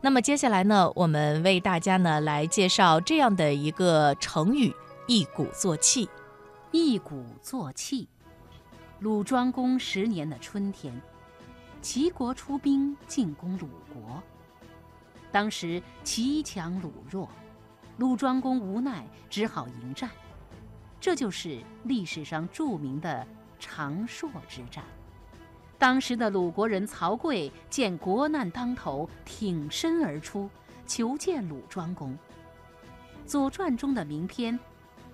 那么接下来呢，我们为大家呢来介绍这样的一个成语“一鼓作气”。一鼓作气。鲁庄公十年的春天，齐国出兵进攻鲁国。当时齐强鲁弱，鲁庄公无奈，只好迎战。这就是历史上著名的长硕之战。当时的鲁国人曹刿见国难当头，挺身而出，求见鲁庄公。《左传》中的名篇《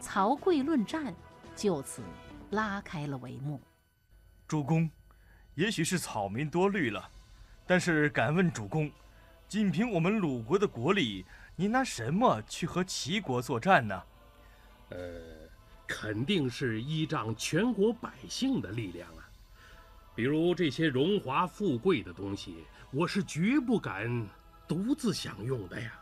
曹刿论战》就此拉开了帷幕。主公，也许是草民多虑了，但是敢问主公，仅凭我们鲁国的国力，您拿什么去和齐国作战呢？呃，肯定是依仗全国百姓的力量啊。比如这些荣华富贵的东西，我是绝不敢独自享用的呀。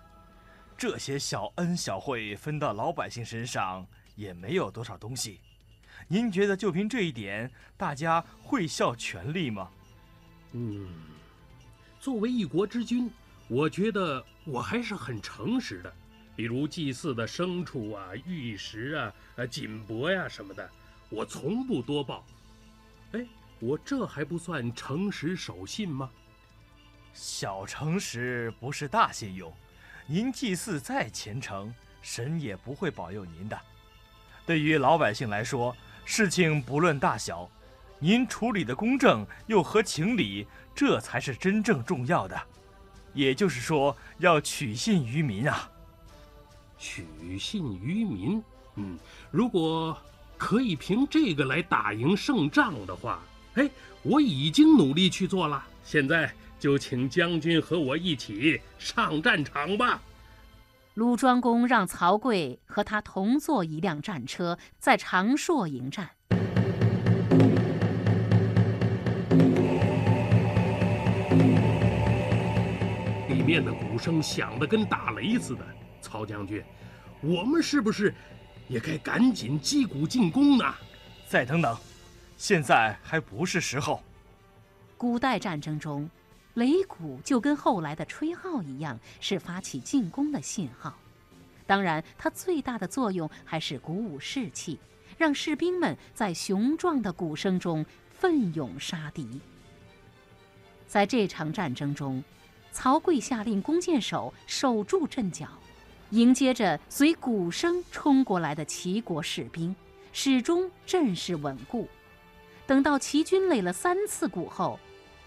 这些小恩小惠分到老百姓身上，也没有多少东西。您觉得就凭这一点，大家会效全力吗？嗯，作为一国之君，我觉得我还是很诚实的。比如祭祀的牲畜啊、玉石啊、呃锦帛呀什么的，我从不多报。哎，我这还不算诚实守信吗？小诚实不是大信用，您祭祀再虔诚，神也不会保佑您的。对于老百姓来说，事情不论大小，您处理的公正又合情理，这才是真正重要的。也就是说，要取信于民啊。取信于民，嗯，如果可以凭这个来打赢胜仗的话，哎，我已经努力去做了。现在就请将军和我一起上战场吧。鲁庄公让曹刿和他同坐一辆战车，在长硕迎战。里面的鼓声响得跟打雷似的。曹将军，我们是不是也该赶紧击鼓进攻呢？再等等，现在还不是时候。古代战争中。擂鼓就跟后来的吹号一样，是发起进攻的信号。当然，它最大的作用还是鼓舞士气，让士兵们在雄壮的鼓声中奋勇杀敌。在这场战争中，曹刿下令弓箭手守住阵脚，迎接着随鼓声冲过来的齐国士兵，始终阵势稳固。等到齐军擂了三次鼓后，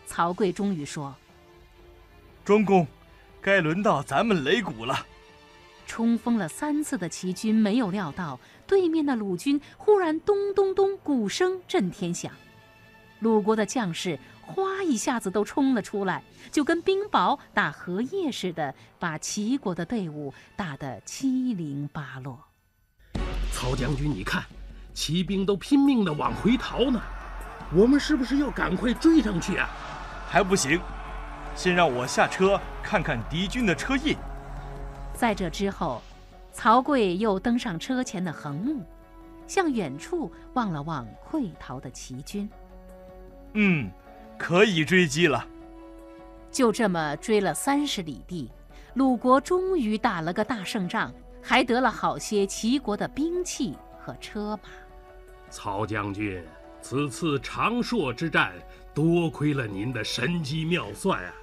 曹刿终于说：“庄公，该轮到咱们擂鼓了。”冲锋了三次的齐军没有料到，对面的鲁军忽然咚咚咚，鼓声震天响。鲁国的将士哗一下子都冲了出来，就跟冰雹打荷叶似的，把齐国的队伍打得七零八落。曹将军，你看，骑兵都拼命地往回逃呢，我们是不是要赶快追上去啊？还不行，先让我下车看看敌军的车印。在这之后，曹刿又登上车前的横木，向远处望了望溃逃的齐军。嗯，可以追击了。就这么追了三十里地，鲁国终于打了个大胜仗，还得了好些齐国的兵器和车马。曹将军，此次长硕之战。多亏了您的神机妙算啊！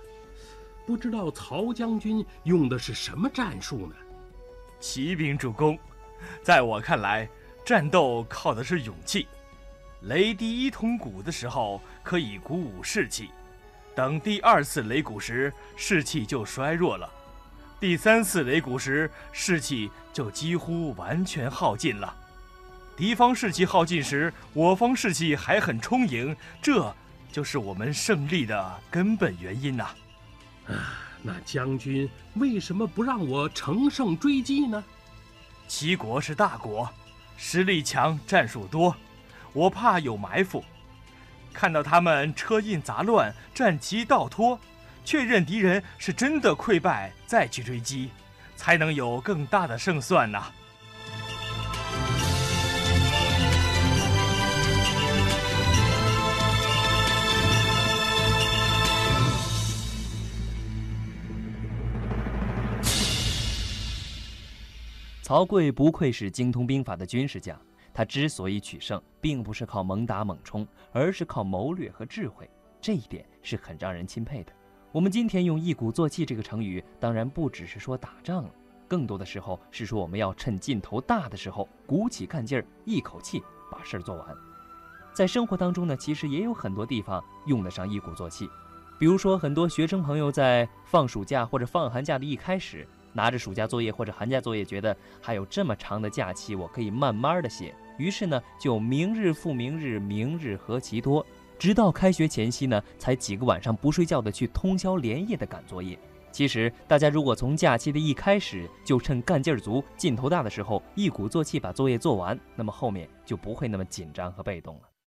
不知道曹将军用的是什么战术呢？骑兵主公，在我看来，战斗靠的是勇气。擂第一通鼓的时候可以鼓舞士气，等第二次擂鼓时，士气就衰弱了；第三次擂鼓时，士气就几乎完全耗尽了。敌方士气耗尽时，我方士气还很充盈，这。就是我们胜利的根本原因呐！啊，那将军为什么不让我乘胜追击呢？齐国是大国，实力强，战术多，我怕有埋伏。看到他们车印杂乱，战旗倒脱，确认敌人是真的溃败，再去追击，才能有更大的胜算呐。曹刿不愧是精通兵法的军事家，他之所以取胜，并不是靠猛打猛冲，而是靠谋略和智慧，这一点是很让人钦佩的。我们今天用一鼓作气这个成语，当然不只是说打仗了，更多的时候是说我们要趁劲头大的时候鼓起干劲儿，一口气把事儿做完。在生活当中呢，其实也有很多地方用得上一鼓作气，比如说很多学生朋友在放暑假或者放寒假的一开始，拿着暑假作业或者寒假作业，觉得还有这么长的假期，我可以慢慢的写，于是呢就明日复明日，明日何其多。直到开学前夕呢，才几个晚上不睡觉的去通宵连夜的赶作业。其实，大家如果从假期的一开始就趁干劲儿足、劲头大的时候，一鼓作气把作业做完，那么后面就不会那么紧张和被动了。